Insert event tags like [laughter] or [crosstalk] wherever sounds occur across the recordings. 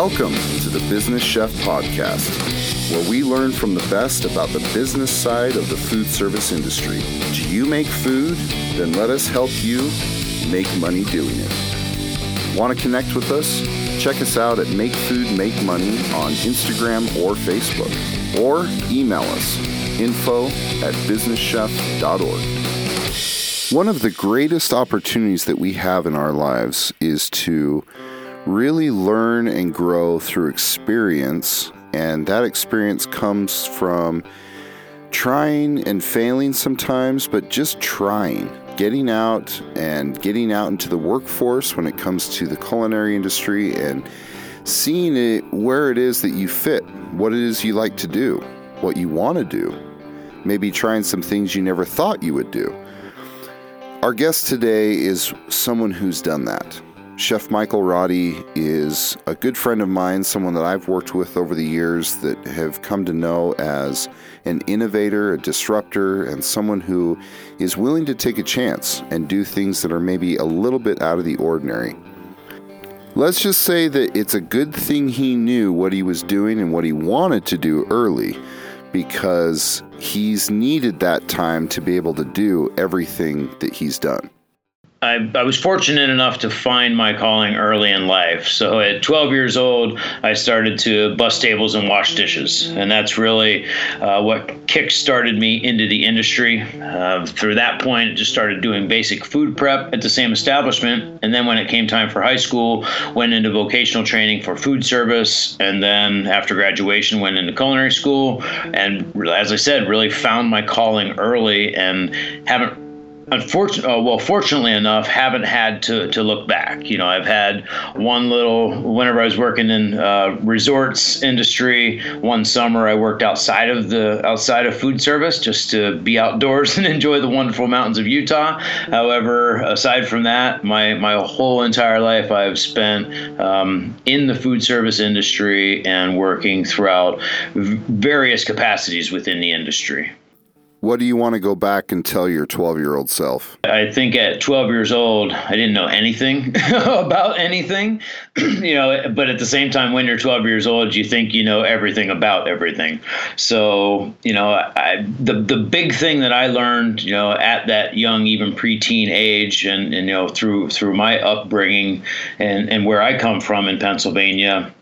Welcome to the Business Chef Podcast, where we learn from the best about the business side of the food service industry. Do you make food? Then let us help you make money doing it. Want to connect with us? Check us out at Make Food Make Money on Instagram or Facebook, or email us info at businesschef.org. One of the greatest opportunities that we have in our lives is to really learn and grow through experience, and that experience comes from trying and failing sometimes, but just trying. Getting out and getting out into the workforce when it comes to the culinary industry and seeing it where it is that you fit, what it is you like to do, what you want to do, maybe trying some things you never thought you would do. Our guest today is someone who's done that. Chef Michael Roddy is a good friend of mine, someone that I've worked with over the years that have come to know as an innovator, a disruptor, and someone who is willing to take a chance and do things that are maybe a little bit out of the ordinary. Let's just say that it's a good thing he knew what he was doing and what he wanted to do early because he's needed that time to be able to do everything that he's done. I, I, was fortunate enough to find my calling early in life. So at 12 years old, I started to bus tables and wash dishes. And that's really uh, what kick started me into the industry. Uh, through that point, I just started doing basic food prep at the same establishment. And then when it came time for high school, went into vocational training for food service. And then after graduation, went into culinary school. And as I said, really found my calling early and haven't unfortunately, uh, well, fortunately enough, haven't had to, to look back. You know, I've had one little, whenever I was working in uh, resorts industry, one summer I worked outside of the, outside of food service just to be outdoors [laughs] and enjoy the wonderful mountains of Utah. However, aside from that, my, my whole entire life I've spent um, in the food service industry and working throughout various capacities within the industry. What do you want to go back and tell your 12 year old self? I think at 12 years old, I didn't know anything [laughs] about anything, [clears throat] you know, but at the same time, when you're 12 years old, you think you know everything about everything. So, you know, I, the, the big thing that I learned, you know, at that young, even preteen age and, and you know, through, through my upbringing and, and where I come from in Pennsylvania,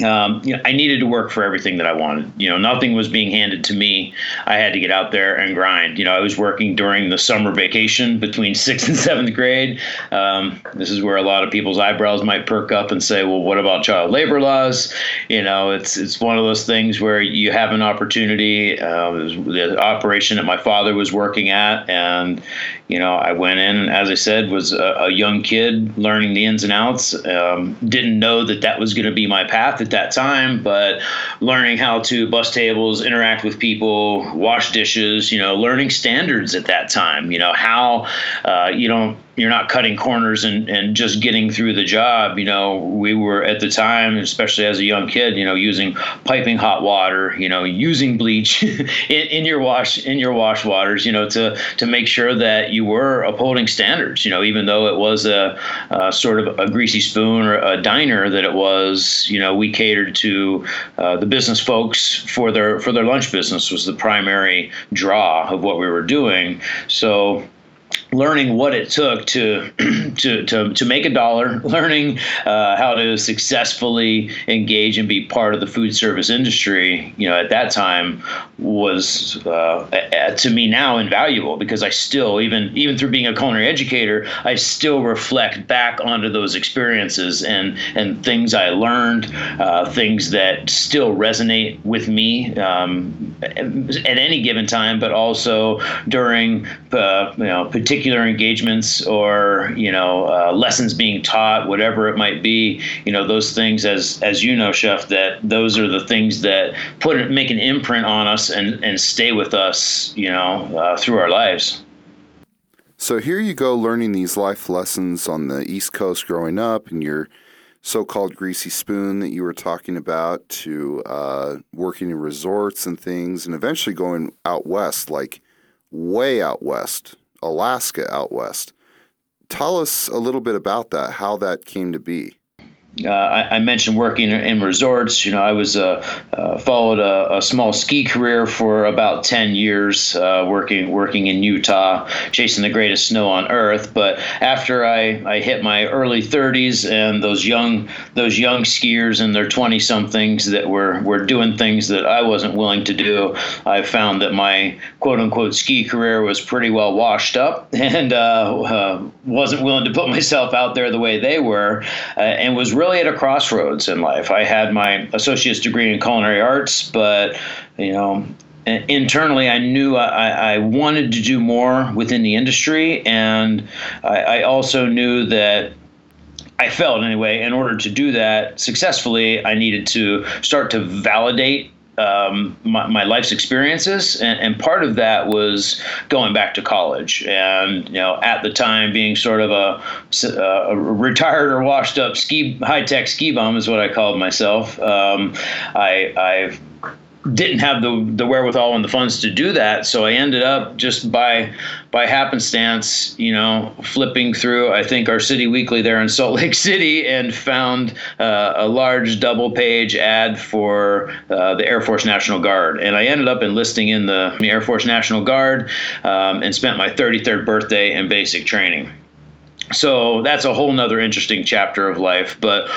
um, you know, I needed to work for everything that I wanted. You know, nothing was being handed to me. I had to get out there and grind. You know, I was working during the summer vacation between [laughs] sixth and seventh grade. Um, this is where a lot of people's eyebrows might perk up and say, "Well, what about child labor laws?" You know, it's it's one of those things where you have an opportunity. Uh, the operation that my father was working at, and you know, I went in, as I said, was a, a young kid learning the ins and outs. Um, didn't know that that was going to be my path at that time, but learning how to bus tables, interact with people, wash dishes, you know, learning standards at that time. You know how uh, you don't you're not cutting corners and, and just getting through the job. You know, we were at the time, especially as a young kid, you know, using piping hot water, you know, using bleach [laughs] in, in your wash in your wash waters, you know, to to make sure that you were upholding standards. You know, even though it was a, a sort of a greasy spoon or a diner that it was, you know, we catered to uh, the business folks for their for their lunch business was the primary draw of what we were doing. So learning what it took to [clears throat] to, to, to make a dollar, [laughs] learning uh, how to successfully engage and be part of the food service industry, you know, at that time was uh, to me now invaluable because I still even even through being a culinary educator, I still reflect back onto those experiences and and things I learned, uh, things that still resonate with me um, at any given time, but also during uh, you know particular engagements or you know uh, lessons being taught, whatever it might be. You know those things, as as you know, chef, that those are the things that put make an imprint on us and and stay with us. You know uh, through our lives. So here you go, learning these life lessons on the East Coast growing up, and your so-called greasy spoon that you were talking about, to uh, working in resorts and things, and eventually going out west, like way out west, Alaska out west. Tell us a little bit about that, how that came to be. Uh, I, I, mentioned working in resorts. You know, I was uh, uh, followed a, a, small ski career for about ten years, uh, working working in Utah, chasing the greatest snow on earth. But after I, I hit my early 30s, and those young those young skiers in their 20 somethings that were were doing things that I wasn't willing to do, I found that my quote unquote ski career was pretty well washed up, [laughs] and uh, uh, wasn't willing to put myself out there the way they were, and was really at a crossroads in life. I had my associate's degree in culinary arts, but you know, internally I knew I, I, wanted to do more within the industry, and I, I, also knew that. I felt anyway, in order to do that successfully, I needed to start to validate um, my, my, life's experiences, and, and, part of that was going back to college. And you know, at the time, being sort of a, a retired or washed up ski high tech ski bum is what I called myself. Um, I, I've didn't have the the wherewithal and the funds to do that, so I ended up just by by happenstance, you know, flipping through I think our city weekly there in Salt [laughs] Lake City and found uh, a large double page ad for uh, the Air Force National Guard, and I ended up enlisting in the Air Force National Guard um, and spent my 33rd birthday in basic training. So that's a whole nother interesting chapter of life but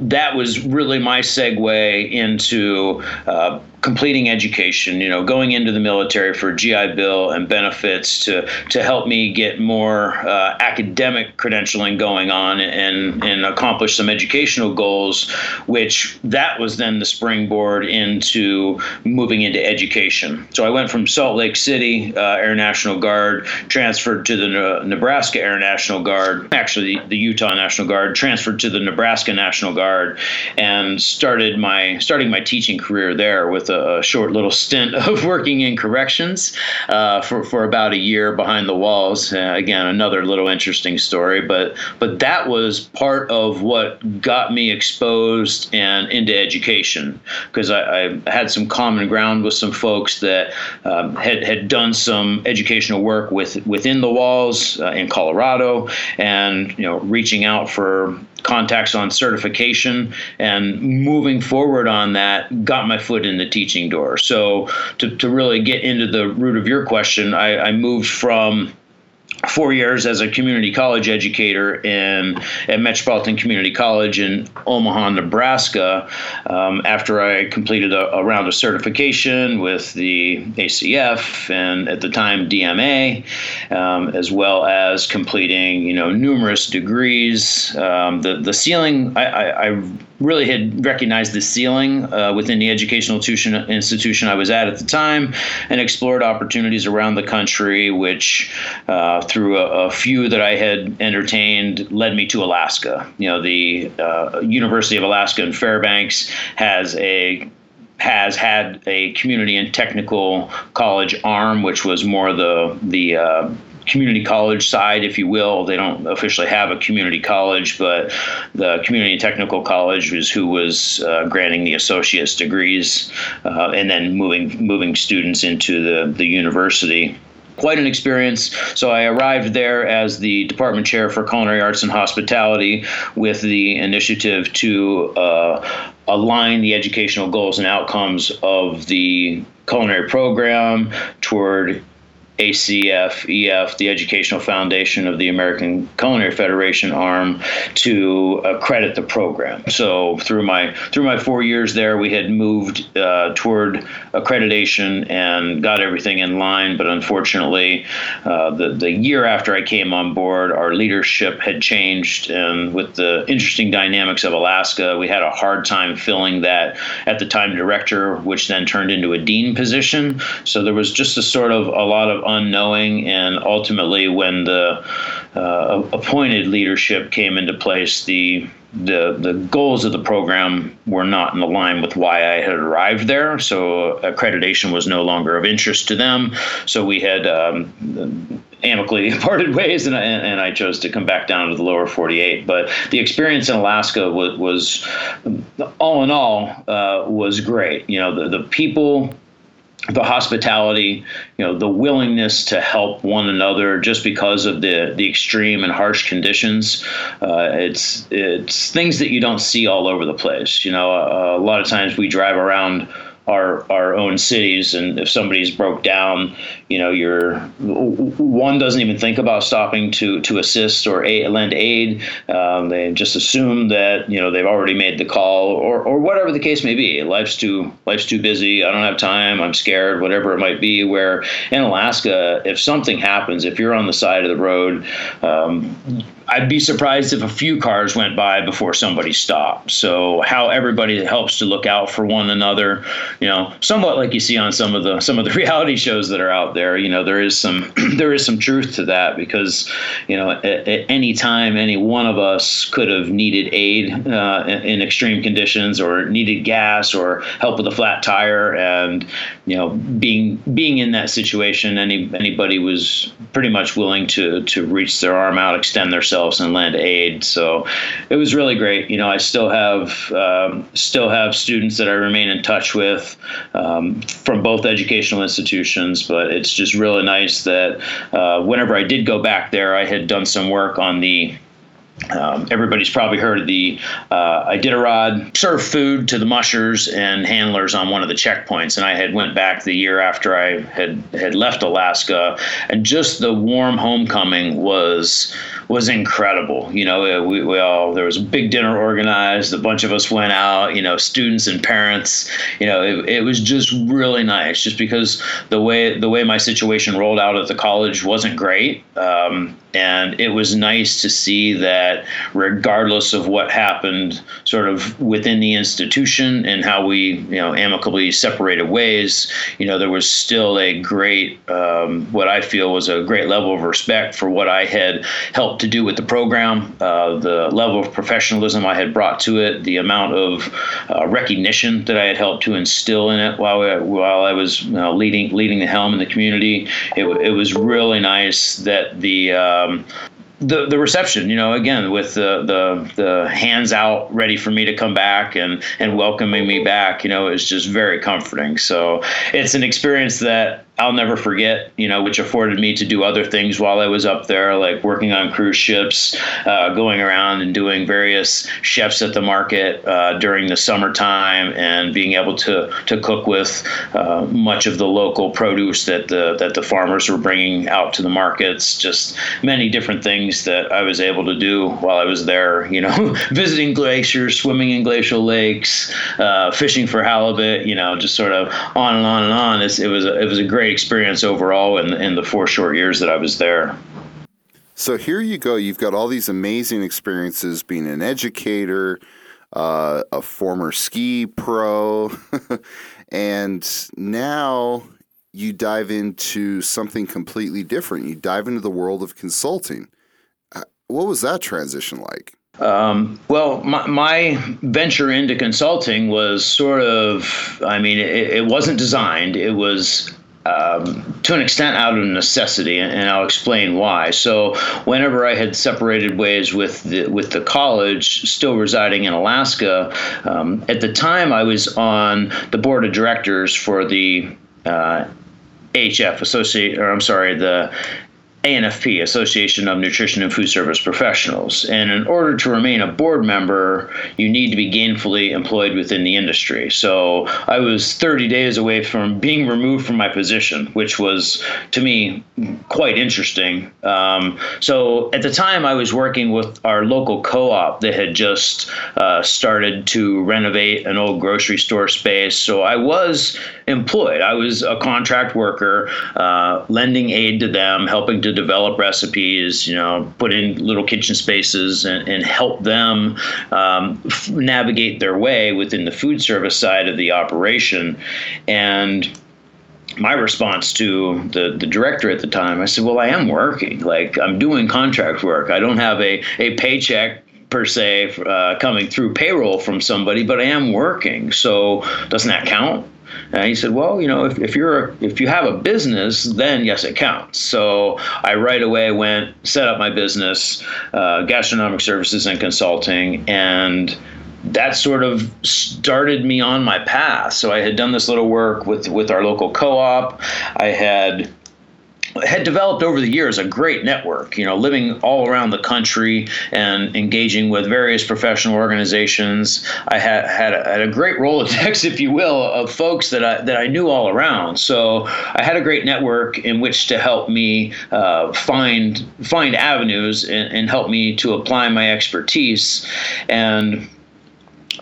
that was really my segue into uh, completing education, you know, going into the military for GI Bill and benefits to to help me get more uh, academic credentialing going on and and accomplish some educational goals, which that was then the springboard into moving into education. So I went from Salt Lake City uh, Air National Guard, transferred to the Nebraska Air National Guard, actually the Utah National Guard, transferred to the Nebraska National Guard, and started my starting my teaching career there with a, short little stint [laughs] of working in corrections uh, for for about a year behind the walls. Uh, again, another little interesting story, but but that was part of what got me exposed and into education because I, I, had some common ground with some folks that um, had had done some educational work with within the walls uh, in Colorado, and you know reaching out for contacts on certification and moving forward on that got my foot in the teaching door. So to, to really get into the root of your question, I, I moved from four years as a community college educator in at Metropolitan Community College in Omaha, Nebraska. Um, after I completed a, a, round of certification with the ACF and at the time DMA, um, as well as completing you know numerous degrees. Um, the the ceiling I, I, I really had recognized the ceiling uh, within the educational institution, institution I was at at the time and explored opportunities around the country, which uh, through a, a, few that I had entertained led me to Alaska. You know, the uh, University of Alaska in Fairbanks has a has had a community and technical college arm, which was more the the uh, community college side, if you will. They don't officially have a community college, but the community technical college was who was uh, granting the associate's degrees, uh, and then moving moving students into the the university quite an experience. So I arrived there as the department chair for culinary arts and hospitality with the initiative to uh, align the educational goals and outcomes of the culinary program toward ACF, EF, the Educational Foundation of the American Culinary Federation arm, to accredit the program. So through my through my four years there, we had moved uh, toward accreditation and got everything in line. But unfortunately, uh, the the year after I came on board, our leadership had changed, and with the interesting dynamics of Alaska, we had a hard time filling that at the time director, which then turned into a dean position. So there was just a sort of a lot of unknowing, and ultimately, when the uh, appointed leadership came into place, the the the goals of the program were not in line with why I had arrived there. So accreditation was no longer of interest to them. So we had um, amicably [laughs] parted ways, and I, and I chose to come back down to the lower 48. But the experience in Alaska was, was all in all, uh, was great. You know, the the people the hospitality, you know, the willingness to help one another just because of the the extreme and harsh conditions. Uh, it's it's things that you don't see all over the place. You know, uh, a lot of times we drive around our our own cities. And if somebody's broke down you know you're one doesn't even think about stopping to to assist or aid, lend aid. Um, they just assume that you know they've already made the call or or whatever the case may be. Life's too life's too busy. I don't have time. I'm scared whatever it might be where in alaska if something happens if you're on the side of the road um, I'd be surprised if a few cars went by before somebody stopped. So how everybody helps to look out for one another, you know, somewhat like you see on some of the some of the [laughs] reality shows that are out there. You know, there is some [clears throat] there is some truth to that because, you know, at, at any time any one of us could have needed aid uh, in, in extreme conditions or needed gas or help with a flat tire, and you know, being being in that situation, any anybody was pretty much willing to to reach their arm out, extend their themselves and lend aid. So it was really great. You know, I still have um, still have students that I remain in touch with um, from both educational institutions. But it's just really nice that uh, whenever I did go back there, I had done some work on the um, everybody's probably heard of the uh, Iditarod serve food to the mushers and handlers on one of the checkpoints, and I had went back the year after I had had left Alaska, and just the warm homecoming was was incredible. You know, we, we all there was a big dinner organized. A bunch of us went out. You know, students and parents. You know, it, it was just really nice, just because the way the way my situation rolled out at the college wasn't great. Um, and it was nice to see that regardless of what happened sort of within the institution and how we you know amicably separated ways you know there was still a great um, what i feel was a great level of respect for what i had helped to do with the program uh, the level of professionalism i had brought to it the amount of uh, recognition that i had helped to instill in it while, I, while i was you know, leading leading the helm in the community. It, it was really nice that the uh, um, the the reception, you know, again with the the the hands out, ready for me to come back and and welcoming me back, you know, is just very comforting. So it's an experience that I'll never forget, you know, which afforded me to do other things while I was up there, like working on cruise ships, uh, going around and doing various chefs at the market uh, during the summertime, and being able to to cook with uh, much of the local produce that the that the farmers were bringing out to the markets. Just many different things that I was able to do while I was there. You know, [laughs] visiting glaciers, swimming in glacial lakes, uh, fishing for halibut. You know, just sort of on and on and on. It's, it was a, it was a great great experience overall in, in the four short years that I was there. So here you go. You've got all these amazing experiences being an educator, uh, a former ski pro, [laughs] and now you dive into something completely different. You dive into the world of consulting. Uh, what was that transition like? Um, well, my, my, venture into consulting was sort of, I mean, it, it wasn't designed. It was um, to an extent out of necessity, and I'll explain why. So, whenever I had separated ways with the, with the college, still residing in Alaska, um, at the time I was on the board of directors for the uh, HF associate, or I'm sorry, the ANFP, Association of Nutrition and Food Service Professionals. And in order to remain a board member, you need to be gainfully employed within the industry. So I was 30 days away from being removed from my position, which was to me quite interesting. Um, so at the time, I was working with our local co op that had just uh, started to renovate an old grocery store space. So I was employed, I was a contract worker, uh, lending aid to them, helping to develop recipes, you know, put in little kitchen spaces and, and help them um, f- navigate their way within the food service side of the operation. And my response to the, the director at the time, I said, Well, I am working. Like, I'm doing contract work. I don't have a, a paycheck per se uh, coming through payroll from somebody, but I am working. So, doesn't that count? And he said, well, you know, if, if you're if you have a business, then yes, it counts. So I right away went set up my business, uh, gastronomic services and consulting, and that sort of started me on my path. So I had done this little work with with our local co-op. I had had developed over the years a great network, you know, living all around the country and engaging with various professional organizations. I had had a, had a great Rolodex, [laughs] if you will, of folks that I that I knew all around. So I had a great network in which to help me uh, find find avenues and, and help me to apply my expertise and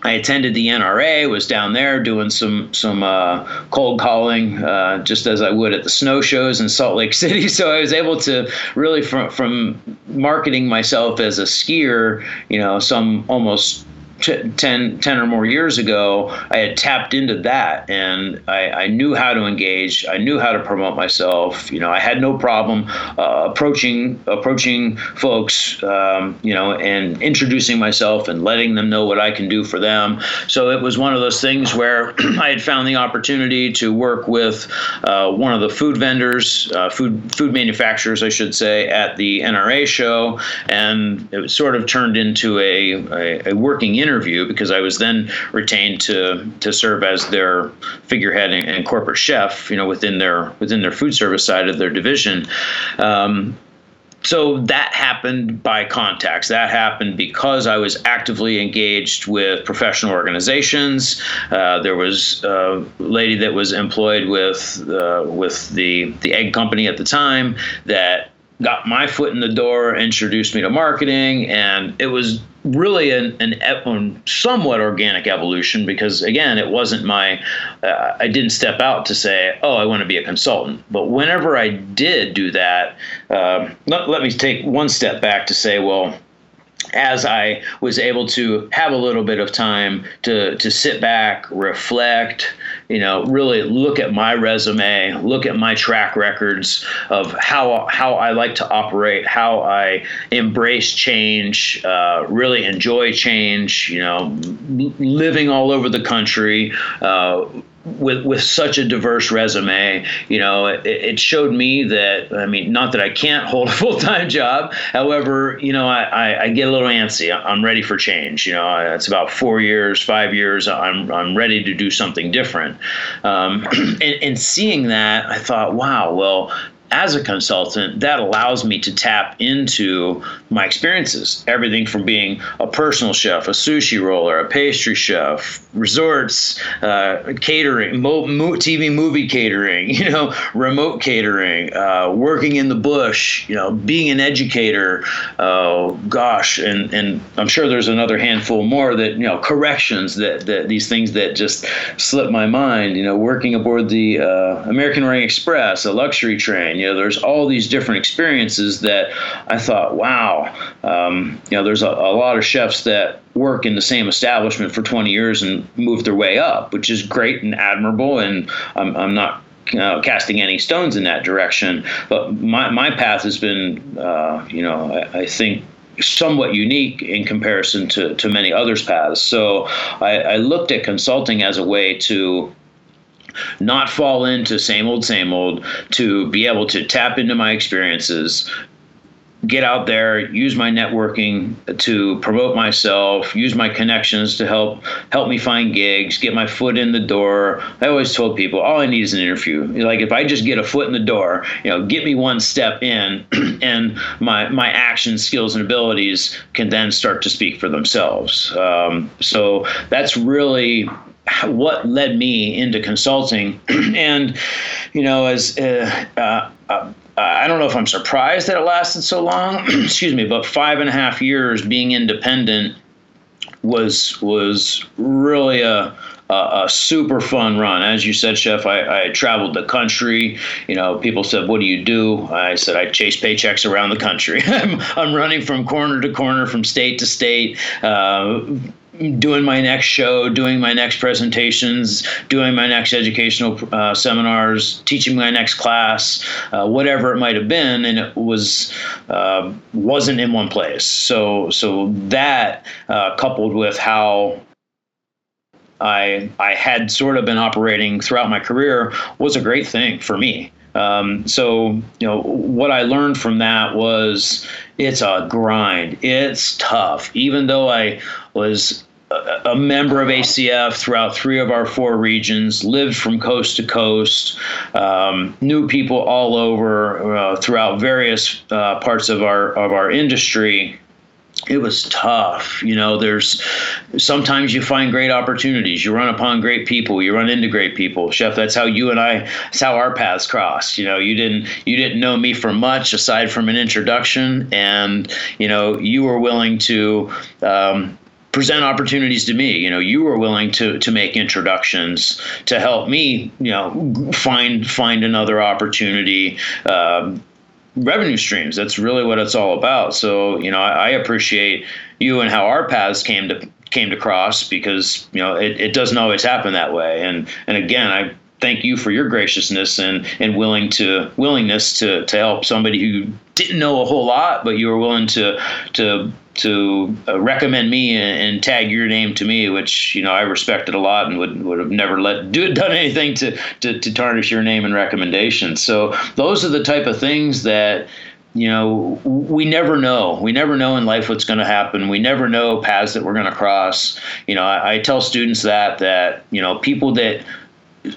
I attended the NRA, was down there doing some some uh, cold calling, uh, just as I would at the snow shows in Salt Lake [laughs] City. So I was able to really from from marketing myself as a skier, you know, some almost 10, 10 or more years ago, I had tapped into that and I, I, knew how to engage. I knew how to promote myself. You know, I had no problem uh, approaching approaching folks, um, you know, and introducing myself and letting them know what I can do for them. So it was one of those things where [clears throat] I had found the opportunity to work with uh, one of the food vendors, uh, food food manufacturers, I should say, at the NRA show, and it sort of turned into a, a, a working interview because I was then retained to to serve as their figurehead and, and corporate chef, you know, within their within their food service side of their division. Um, so that happened by contacts. That happened because I was actively engaged with professional organizations. Uh, there was a lady that was employed with uh, with the the egg company at the time that got my foot in the door, introduced me to marketing, and it was really an, an, somewhat organic evolution because again it wasn't my uh, i didn't step out to say oh i want to be a consultant. But whenever i did do that uh, let, let me take one step back to say well as I was able to have a little bit of time to to sit back, reflect, you know, really look at my resume, look at my track records of how how I like to operate, how I embrace change, uh, really enjoy change, you know, living all over the country. Uh, with with such a diverse resume, you know, it, it, showed me that I mean, not that I can't hold a full time job. However, you know, I, I, I, get a little antsy. I'm ready for change. You know, it's about four years, five years. I'm I'm ready to do something different. Um, [clears throat] and, and seeing that, I thought, wow, well, as a consultant, that allows me to tap into my experiences. Everything from being a personal chef, a sushi roller, a pastry chef, resorts, uh, catering, mo- mo- TV movie catering, [laughs] you know, remote catering, uh, working in the bush, you know, being an educator. Uh, gosh, and and I'm sure there's another handful more that you know corrections that that these things that just slip my mind. You know, working aboard the uh, American Orient Express, a luxury train. You know, there's all these different experiences that I thought, wow. Um, you know, there's a, a lot of chefs that work in the same establishment for 20 years and move their way up, which is great and admirable. And I'm, I'm not uh, casting any stones in that direction. But my, my path has been, uh, you know, I, I, think somewhat unique in comparison to, to many others' paths. So I, I looked at consulting as a way to not fall into same old, same old, to be able to tap into my experiences, get out there, use my networking to promote myself, use my connections to help help me find gigs, get my foot in the door. I always told people all I need is an interview. Like if I just get a foot in the door, you know, get me one step in, [clears throat] and my my action skills and abilities can then start to speak for themselves. Um, so that's really what led me into consulting. [clears throat] and, you know, as uh, uh, uh, I don't know if I'm surprised that it lasted so long, [clears throat] excuse me, but five and a half years being independent was was really a, a, super fun run. As you said, Chef, I, I, traveled the country. You know, people said, "What do you do?" I said, "I chase paychecks around the country. [laughs] I'm, I'm running from corner to corner, from state to state." Uh, doing my next show, doing my next presentations, doing my next educational uh, seminars, teaching my next class, uh, whatever it might have been, and it was uh, wasn't in one place. So so that uh, coupled with how I I had sort of been operating throughout my career was a great thing for me. Um, so, you know, what I learned from that was it's a grind. It's tough. Even though I was a, member of ACF throughout three of our four regions, lived from coast to coast, um, knew people all over uh, throughout various uh, parts of our of our industry it was tough. You know, there's sometimes you find great opportunities. You run upon great people. You run into great people. Chef, that's how you and I, that's how our paths crossed. You know, you didn't you didn't know me for much aside from an introduction, and you know, you were willing to. Um, present opportunities to me you know you were willing to to make introductions to help me you know find find another opportunity um, revenue streams. That's really what it's all about. So, you know, I, I appreciate you and how our paths came to came to cross because you know it, it doesn't always happen that way. And and again, I thank you for your graciousness and and willing to willingness to to help somebody who didn't know a whole lot, but you were willing to to to uh, recommend me and, tag your name to me, which you know I respected a lot and would would have never let do done anything to, to to tarnish your name and recommendation. So those are the type of things that you know we never know. We never know in life what's going to happen. We never know paths that we're going to cross. You know I, I, tell students that that you know people that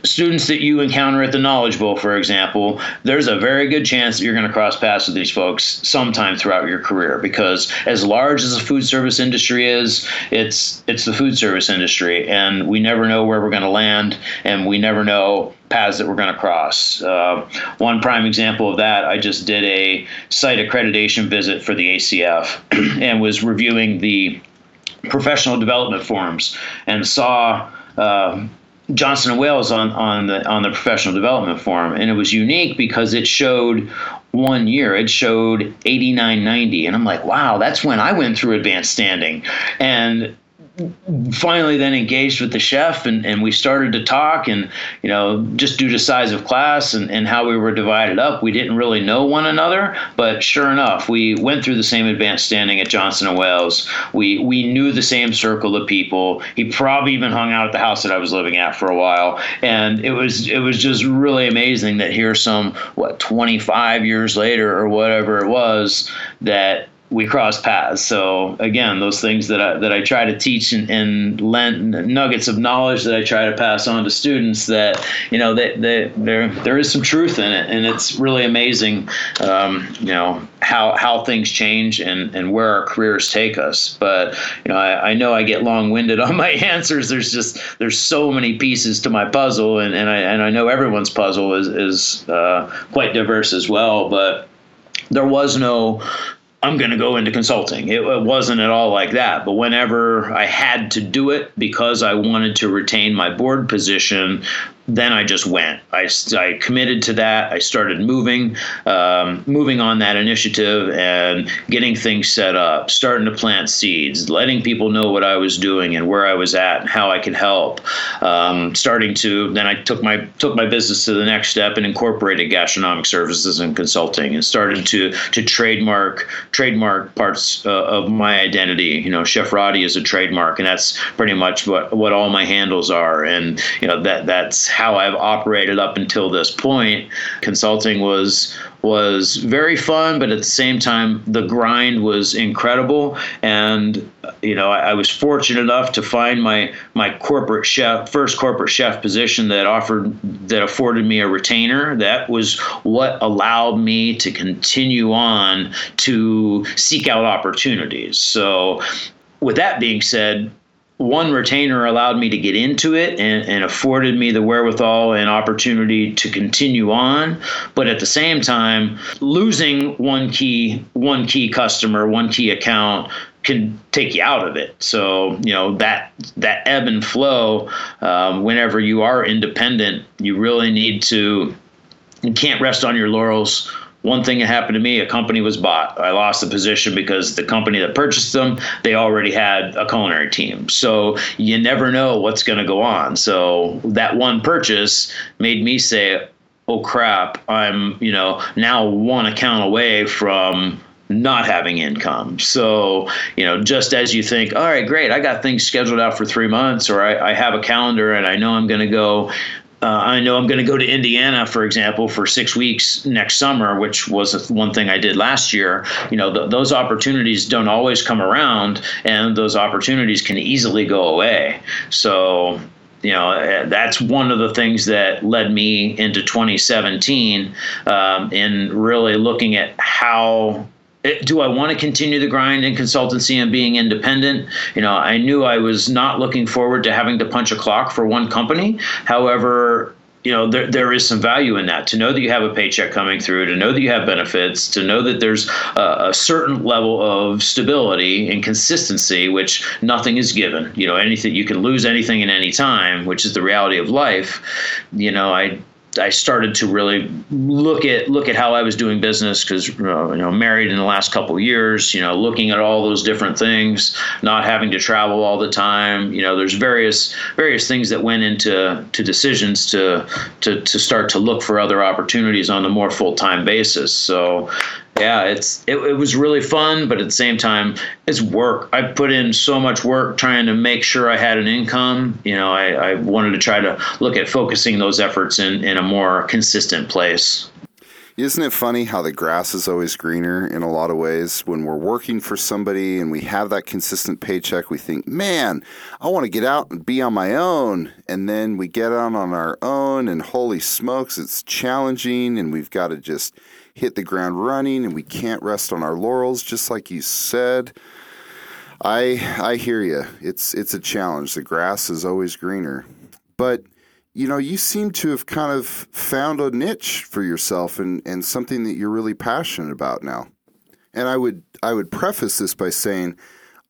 students that you encounter at the Knowledge Bowl, for example, there's a very good chance that you're going to cross paths with these folks sometime throughout your career because as large as the food service industry is, it's it's the food service industry, and we never know where we're going to land, and we never know paths that we're going to cross. Uh, one prime example of that, I just did a site accreditation visit for the ACF [clears throat] and was reviewing the professional development forms and saw. Uh, Johnson and Wales on on the on the professional development forum, and it was unique because it showed one year it showed 8990 and i'm like wow that's when i went through advanced standing. And finally then engaged with the chef and, and we started to talk and you know just due to size of class and, and how we were divided up we didn't really know one another. But sure enough we went through the same advanced standing at johnson and wales we we knew the same circle of people. He probably even hung out at the house that i was living at for a while. And it was it was just really amazing that here some what 25 years later or whatever it was that we cross paths. So again, those things that I, that I try to teach and, and lend nuggets of knowledge that I try to pass on to students that, you know, that, that there, there is some truth in it. And it's really amazing, um, you know, how, how things change and, and where our careers take us. But, you know, I, I know I get long winded on my [laughs] answers. There's just, there's so many pieces to my puzzle and, and I, and I know everyone's puzzle is, is uh, quite diverse as well, but there was no I'm going to go into consulting. It, it, wasn't at all like that. But whenever I had to do it because I wanted to retain my board position, then I just went. I, I committed to that. I started moving, um, moving on that initiative and getting things set up, starting to plant seeds, letting people know what I was doing and where I was at and how I could help. Um, starting to then I took my took my business to the next step and incorporated gastronomic services and consulting and started to to trademark trademark parts uh, of my identity. You know, Chef Roddy is a trademark, and that's pretty much what what all my handles are. And you know that that's how I've operated up until this point. Consulting was was very fun, but at the same time, the grind was incredible. And you know, I, I, was fortunate enough to find my my corporate chef first corporate chef position that offered that afforded me a retainer. That was what allowed me to continue on to seek out opportunities. So, with that being said, one retainer allowed me to get into it and, and, afforded me the wherewithal and opportunity to continue on. But at the same time losing one key one key customer one key account can take you out of it. So you know that that ebb and flow um, whenever you are independent you really need to you can't rest on your laurels one thing that happened to me a company was bought. I lost the position because the company that purchased them they already had a culinary team. So you never know what's going to go on. So that one purchase made me say oh crap i'm you know now one account away from not having income. So, you know, just as you think, all right, great, I got things scheduled out for three months, or I, I have a calendar and I know I'm going to go uh, I know I'm going to go to Indiana, for example, for six weeks next summer, which was one thing I did last year. You know, th- those opportunities don't always come around, and those opportunities can easily go away. So, you know, uh, that's one of the things that led me into 2017 um, in really looking at how Eh, do I want to continue the grind in consultancy and being independent? You know, I knew I was not looking forward to having to punch a clock for one company. However, you know, there, there is some value in that to know that you have a paycheck coming through, to know that you have benefits, to know that there's a, a certain level of stability and consistency, which nothing is given. You know, anything you can lose anything at any time, which is the reality of life. You know, I I started to really look at look at how I was doing business because uh, you know married in the last couple years, you know, looking at all those different things, not having to travel all the time. You know, there's various various things that went into to decisions to to to start to look for other opportunities on a more full time basis. So yeah, it's it, it was really fun, but at the same time, it's work. I put in so much work trying to make sure I had an income. You know, I, I wanted to try to look at focusing those efforts in, in a more consistent place. Isn't it funny how the grass is always greener in a lot of ways? When we're working for somebody and we have that consistent paycheck, we think, man, I want to get out and be on my own. And then we get out on our own, and holy smokes, it's challenging, and we've got to just hit the ground running and we can't rest on our laurels, just like you said. I I hear you. It's it's a challenge. The grass is always greener, but you know you seem to have kind of found a niche for yourself and and something that you're really passionate about now. And I would I would preface this by saying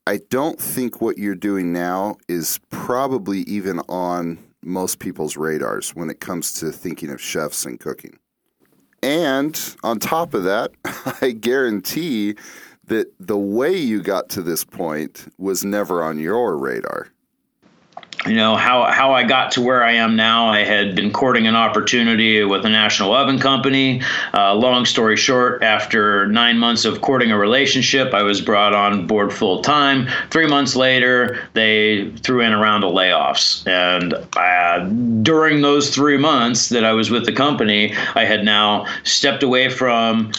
I don't think what you're doing now is probably even on most people's radars when it comes to thinking of chefs and cooking. And on top of that, [laughs] I guarantee that the way you got to this point was never on your radar you know how how I got to where I am now. I had been courting an opportunity with a national oven company. Uh, long story short, after nine months of courting a relationship, I was brought on board full time. Three months later, they threw in a round of layoffs, and uh, during those three months that I was with the company, I had now stepped away from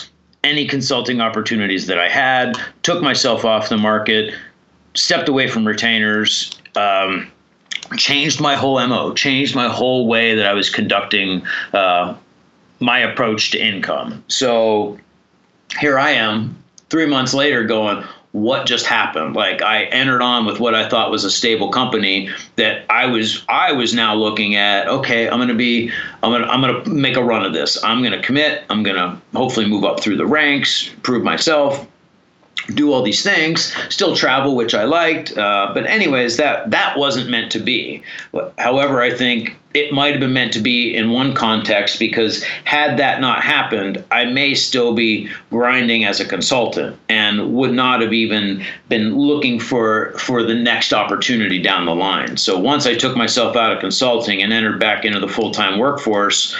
any consulting opportunities that I had, took myself off the market, stepped away from retainers. Um, changed my whole mo, changed my whole way that I was conducting uh, my approach to income. So here I am, three months later, going, what just happened? Like i entered on with what i thought was a stable company that i was i was now looking at okay i'm going to be i'm going to i'm going to make a run of this. I'm going to commit. I'm going to hopefully move up through the ranks prove myself do all these things, still travel, which I liked. Uh, but anyways, that that wasn't meant to be. However, I think it might have been meant to be in one context because had that not happened, I may still be grinding as a consultant and would not have even been looking for for the next opportunity down the line. So once I took myself out of consulting and entered back into the full-time workforce,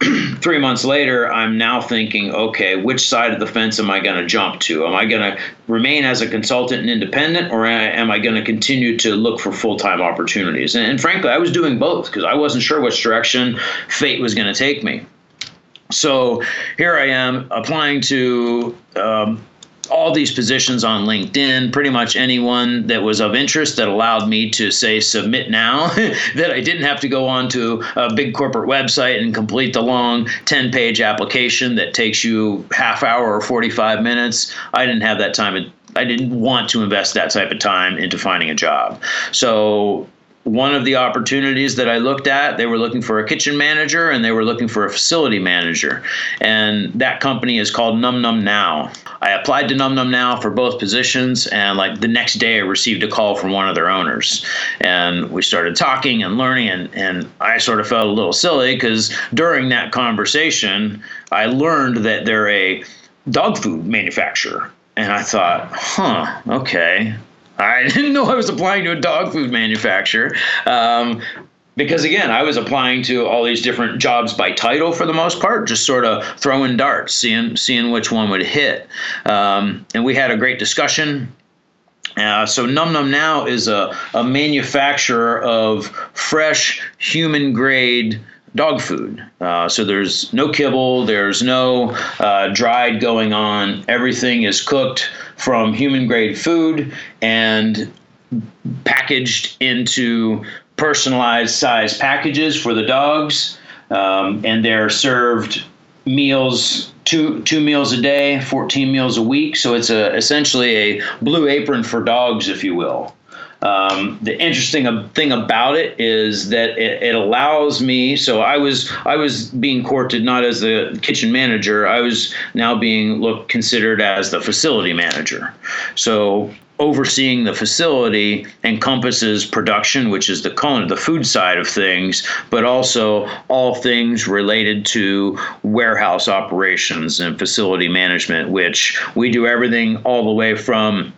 [clears throat] 3 months later, I'm now thinking, okay, which side of the fence am I going to jump to? Am I going to remain as a consultant and independent or am I going to continue to look for full-time opportunities? And, and frankly, I was doing both because I wasn't sure which direction fate was going to take me. So here I am applying to um, all these positions on LinkedIn, pretty much anyone that was of interest that allowed me to say submit now, [laughs] that I didn't have to go on to a big corporate website and complete the long 10 page application that takes you half hour or 45 minutes. I didn't have that time. I didn't want to invest that type of time into finding a job. So one of the opportunities that I looked at, they were looking for a kitchen manager and they were looking for a facility manager. And that company is called Nom Nom Now. I applied to Nom Nom Now for both positions, and like the next day, I received a call from one of their owners. And we started talking and learning, and, and I sort of felt a little silly because during that conversation, I learned that they're a dog food manufacturer. And I thought, huh, okay. I [laughs] didn't know I was applying to a dog food manufacturer. Um, because again, I was applying to all these different jobs by title for the most part, just sort of throwing darts, seeing seeing which one would hit. Um, and we had a great discussion. Uh, so Nom Nom Now is a, a manufacturer of fresh human grade dog food. Uh, so there's no kibble, there's no uh, dried going on. Everything is cooked from human grade food and packaged into personalized size packages for the dogs. Um, and they're served meals two two meals a day 14 meals a week so it's a essentially a blue apron for dogs if you will um, the interesting thing about it is that it, it, allows me. So I was I was being courted not as the kitchen manager. I was now being looked considered as the facility manager. So overseeing the facility encompasses production, which is the cone, the food side of things, but also all things related to warehouse operations and facility management, which we do everything all the way from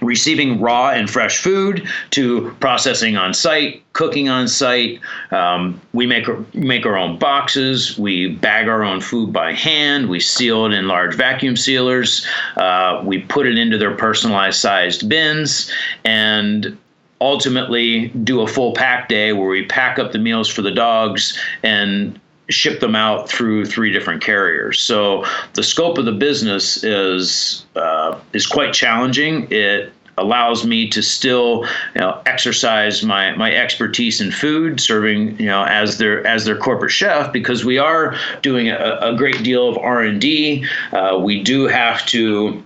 receiving raw and fresh food to processing on site, cooking on site. Um, we make make our own boxes. We bag our own food by hand. We seal it in large vacuum sealers. Uh, we put it into their personalized sized bins and ultimately do a full pack day where we pack up the meals for the dogs and ship them out through three different carriers. So the scope of the business is uh, is quite challenging. It allows me to still you know, exercise my, my expertise in food, serving you know as their as their corporate chef because we are doing a, a great deal of R and D. Uh, we do have to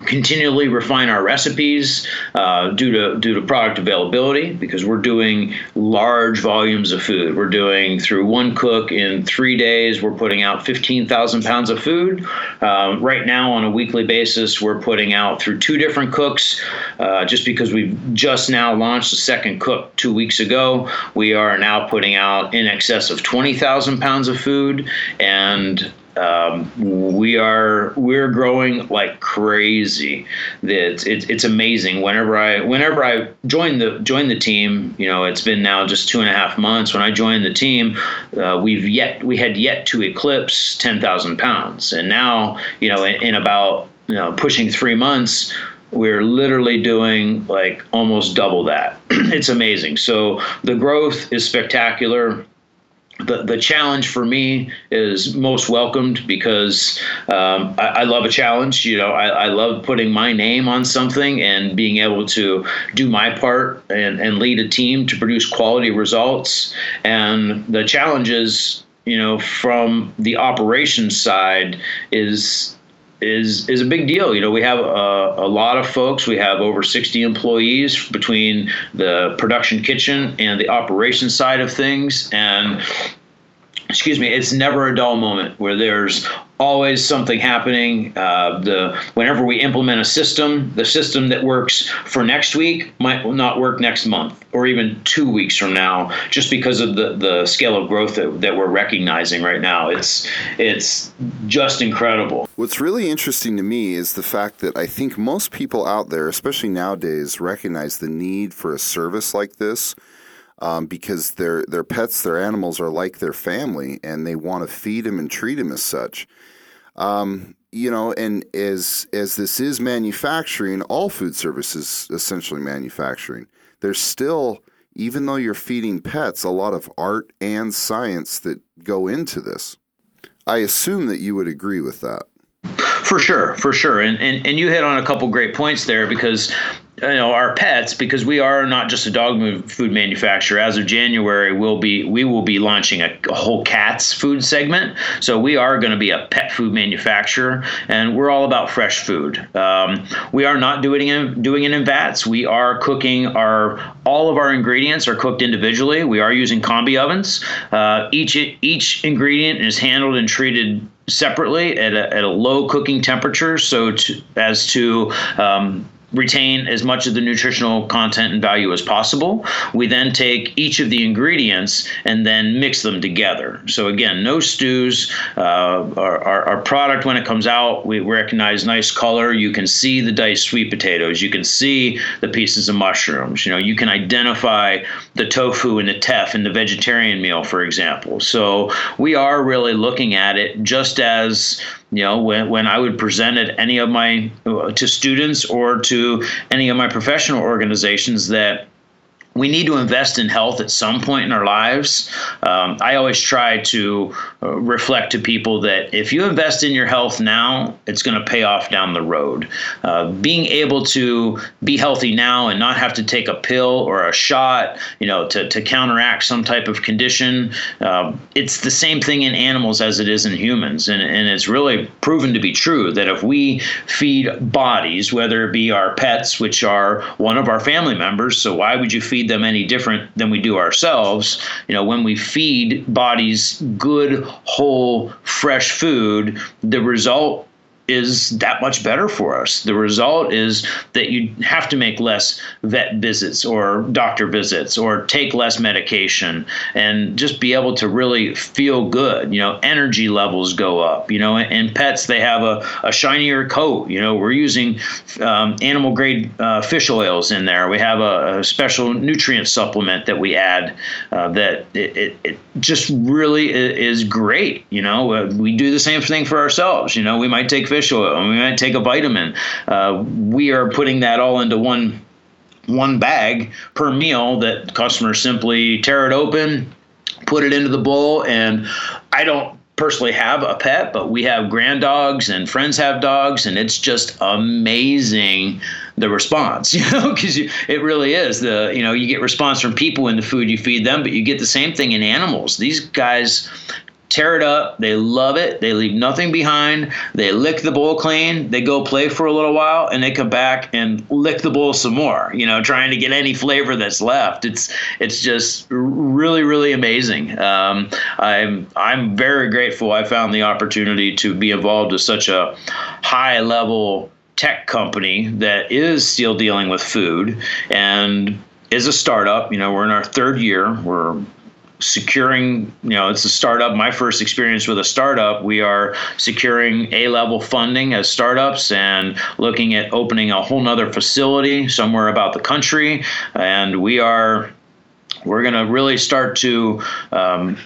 continually refine our recipes uh, due to due to product availability because we're doing large volumes of food. We're doing through one cook in three days. We're putting out 15,000 pounds of food. Uh, right now, on a weekly basis, we're putting out through two different cooks. Uh, just because we've just now launched a second cook two weeks ago, we are now putting out in excess of 20,000 pounds of food and um, we are we're growing like crazy. That it's it's amazing. Whenever I whenever I joined the joined the team, you know, it's been now just two and a half months. When I joined the team, uh, we've yet we had yet to eclipse ten thousand pounds, and now you know in, in about you know pushing three months we're literally doing like almost double that. [clears throat] it's amazing. So the growth is spectacular the, the challenge for me is most welcomed because um, I, I, love a challenge. You know, I, I, love putting my name on something and being able to do my part and, and lead a team to produce quality results. And the challenges, you know, from the operations side is is is a big deal. You know, we have a, a, lot of folks. We have over 60 employees between the production kitchen and the operation side of things, and excuse me, it's never a dull moment where there's always something happening. Uh, the whenever we implement a system, the system that works for next week might not work next month or even two weeks from now, just because of the, the scale of growth that, that we're recognizing right now. It's it's just incredible. What's really interesting to me is the fact that I think most people out there, especially nowadays, recognize the need for a service like this um, because their their pets, their animals are like their family, and they want to feed them and treat them as such. Um, you know, and as as this is manufacturing, all food service is essentially manufacturing. There's still, even though you're feeding pets, a lot of art and science that go into this. I assume that you would agree with that. For sure, for sure. And, and and you hit on a couple great points there because you know our pets because we are not just a dog food manufacturer. As of january we'll be we will be launching a, a whole cats food segment. So we are going to be a pet food manufacturer and we're all about fresh food. Um, we are not doing it doing it in vats. We are cooking our all of our ingredients are cooked individually. We are using combi ovens. Uh, each each ingredient is handled and treated separately at a, at a low cooking temperature. So to, as to um, retain as much of the nutritional content and value as possible. We then take each of the ingredients and then mix them together. So again, no stews. Uh, our, our, our, product when it comes out, we recognize nice color. You can see the diced sweet potatoes. You can see the pieces of mushrooms. You know, you can identify the tofu and the teff in the vegetarian meal, for example. So we are really looking at it just as you know when, when i would present at any of my uh, to students or to any of my professional organizations that we need to invest in health at some point in our lives. Um, I always try to reflect to people that if you invest in your health now, it's going to pay off down the road. Uh, being able to be healthy now and not have to take a pill or a shot, you know, to, to counteract some type of condition, uh, it's the same thing in animals as it is in humans. And, and it's really proven to be true that if we feed bodies, whether it be our pets, which are one of our family members, so why would you feed feed them any different than we do ourselves. You know, when we feed bodies good, whole, fresh food, the result is that much better for us. The result is that you have to make less vet visits or doctor visits or take less medication and just be able to really feel good. You know, energy levels go up. You know, in pets, they have a, a shinier coat. You know, we're using um, animal grade uh, fish oils in there. We have a, a, special nutrient supplement that we add uh, that it, it, it, just really is great. You know, uh, we do the same thing for ourselves. You know, we might take fish oil and we might take a vitamin. Uh, we are putting that all into one one bag per meal that customers simply tear it open, put it into the bowl, and I don't personally have a pet, but we have grand dogs and friends have dogs, and it's just amazing the response, [laughs] you know, because it really is the you know you get response from people in the food you feed them, but you get the same thing in animals. These guys tear it up. They love it. They leave nothing behind. They lick the bowl clean. They go play for a little while and they come back and lick the bowl some more, you know, trying to get any flavor that's left. It's it's just really really amazing. Um, I'm I'm very grateful I found the opportunity to be involved with such a high level tech company that is still dealing with food and is a startup. You know, we're in our third year. We're securing you know it's a startup. My first experience with a startup we are securing a level funding as startups and looking at opening a whole nother facility somewhere about the country. And we are we're going to really start to um,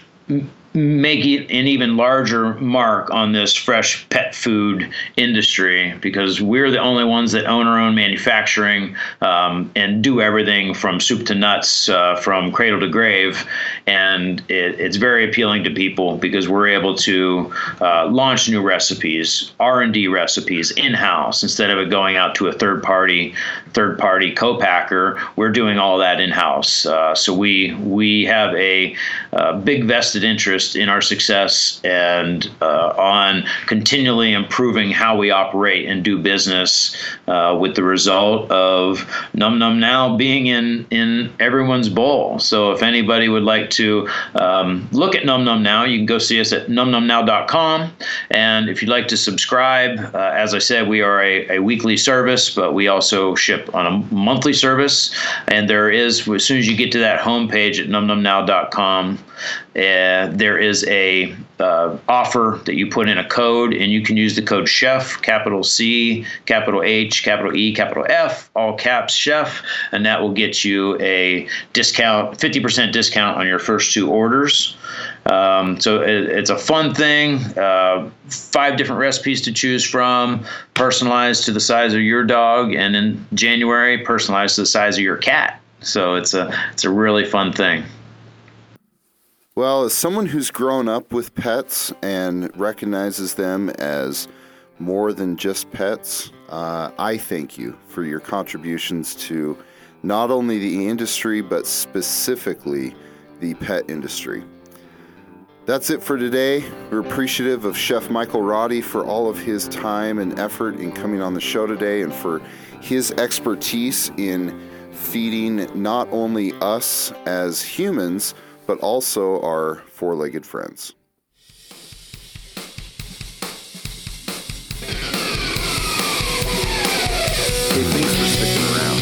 make it an even larger mark on this fresh pet food industry because we're the only ones that own our own manufacturing um, and do everything from soup to nuts, uh, from cradle to grave, and it, it's very appealing to people because we're able to uh, launch new recipes, R and D recipes in house instead of it going out to a third party third party co-packer. We're doing all that in house, uh, so we we have a, a big vested interest interest in our success and uh, on continually improving how we operate and do business, uh, with the result of Nom Nom Now being in in everyone's bowl. So if anybody would like to um, look at Nom Nom Now, you can go see us at nomnomnow.com. And if you'd like to subscribe, uh, as I said, we are a, a weekly service, but we also ship on a monthly service. And there is, as soon as you get to that homepage at nomnomnow.com, uh, there is a uh, offer that you put in a code, and you can use the code Chef, capital C, capital H, capital E, capital F, all caps Chef, and that will get you a discount, 50% discount on your first two orders. Um, so it, it's a fun thing. Uh, five different recipes to choose from, personalized to the size of your dog, and in January, personalized to the size of your cat. So it's a it's a really fun thing. Well, as someone who's grown up with pets and recognizes them as more than just pets, uh, I thank you for your contributions to not only the industry, but specifically the pet industry. That's it for today. We're appreciative of Chef Michael Roddy for all of his time and effort in coming on the show today and for his expertise in feeding not only us as humans but also our four legged friends. Hey, thanks for sticking around.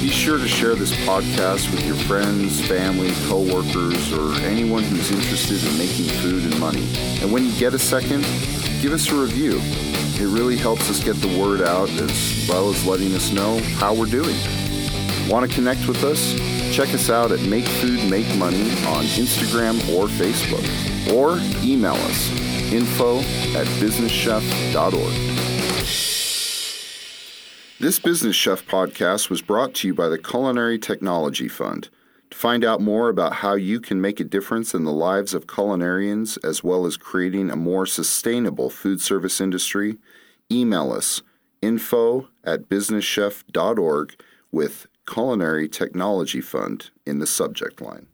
Be sure to share this podcast with your friends, family, coworkers, or anyone who's interested in making food and money. And when you get a second, give us a review. It really helps us get the word out as well as letting us know how we're doing. Want to connect with us? Check us out at Make Food Make Money on Instagram or Facebook, or email us info at businesschef.org. This Business Chef podcast was brought to you by the Culinary Technology Fund. To find out more about how you can make a difference in the lives of culinarians as well as creating a more sustainable food service industry, email us info at businesschef.org with Culinary Technology Fund in the subject line.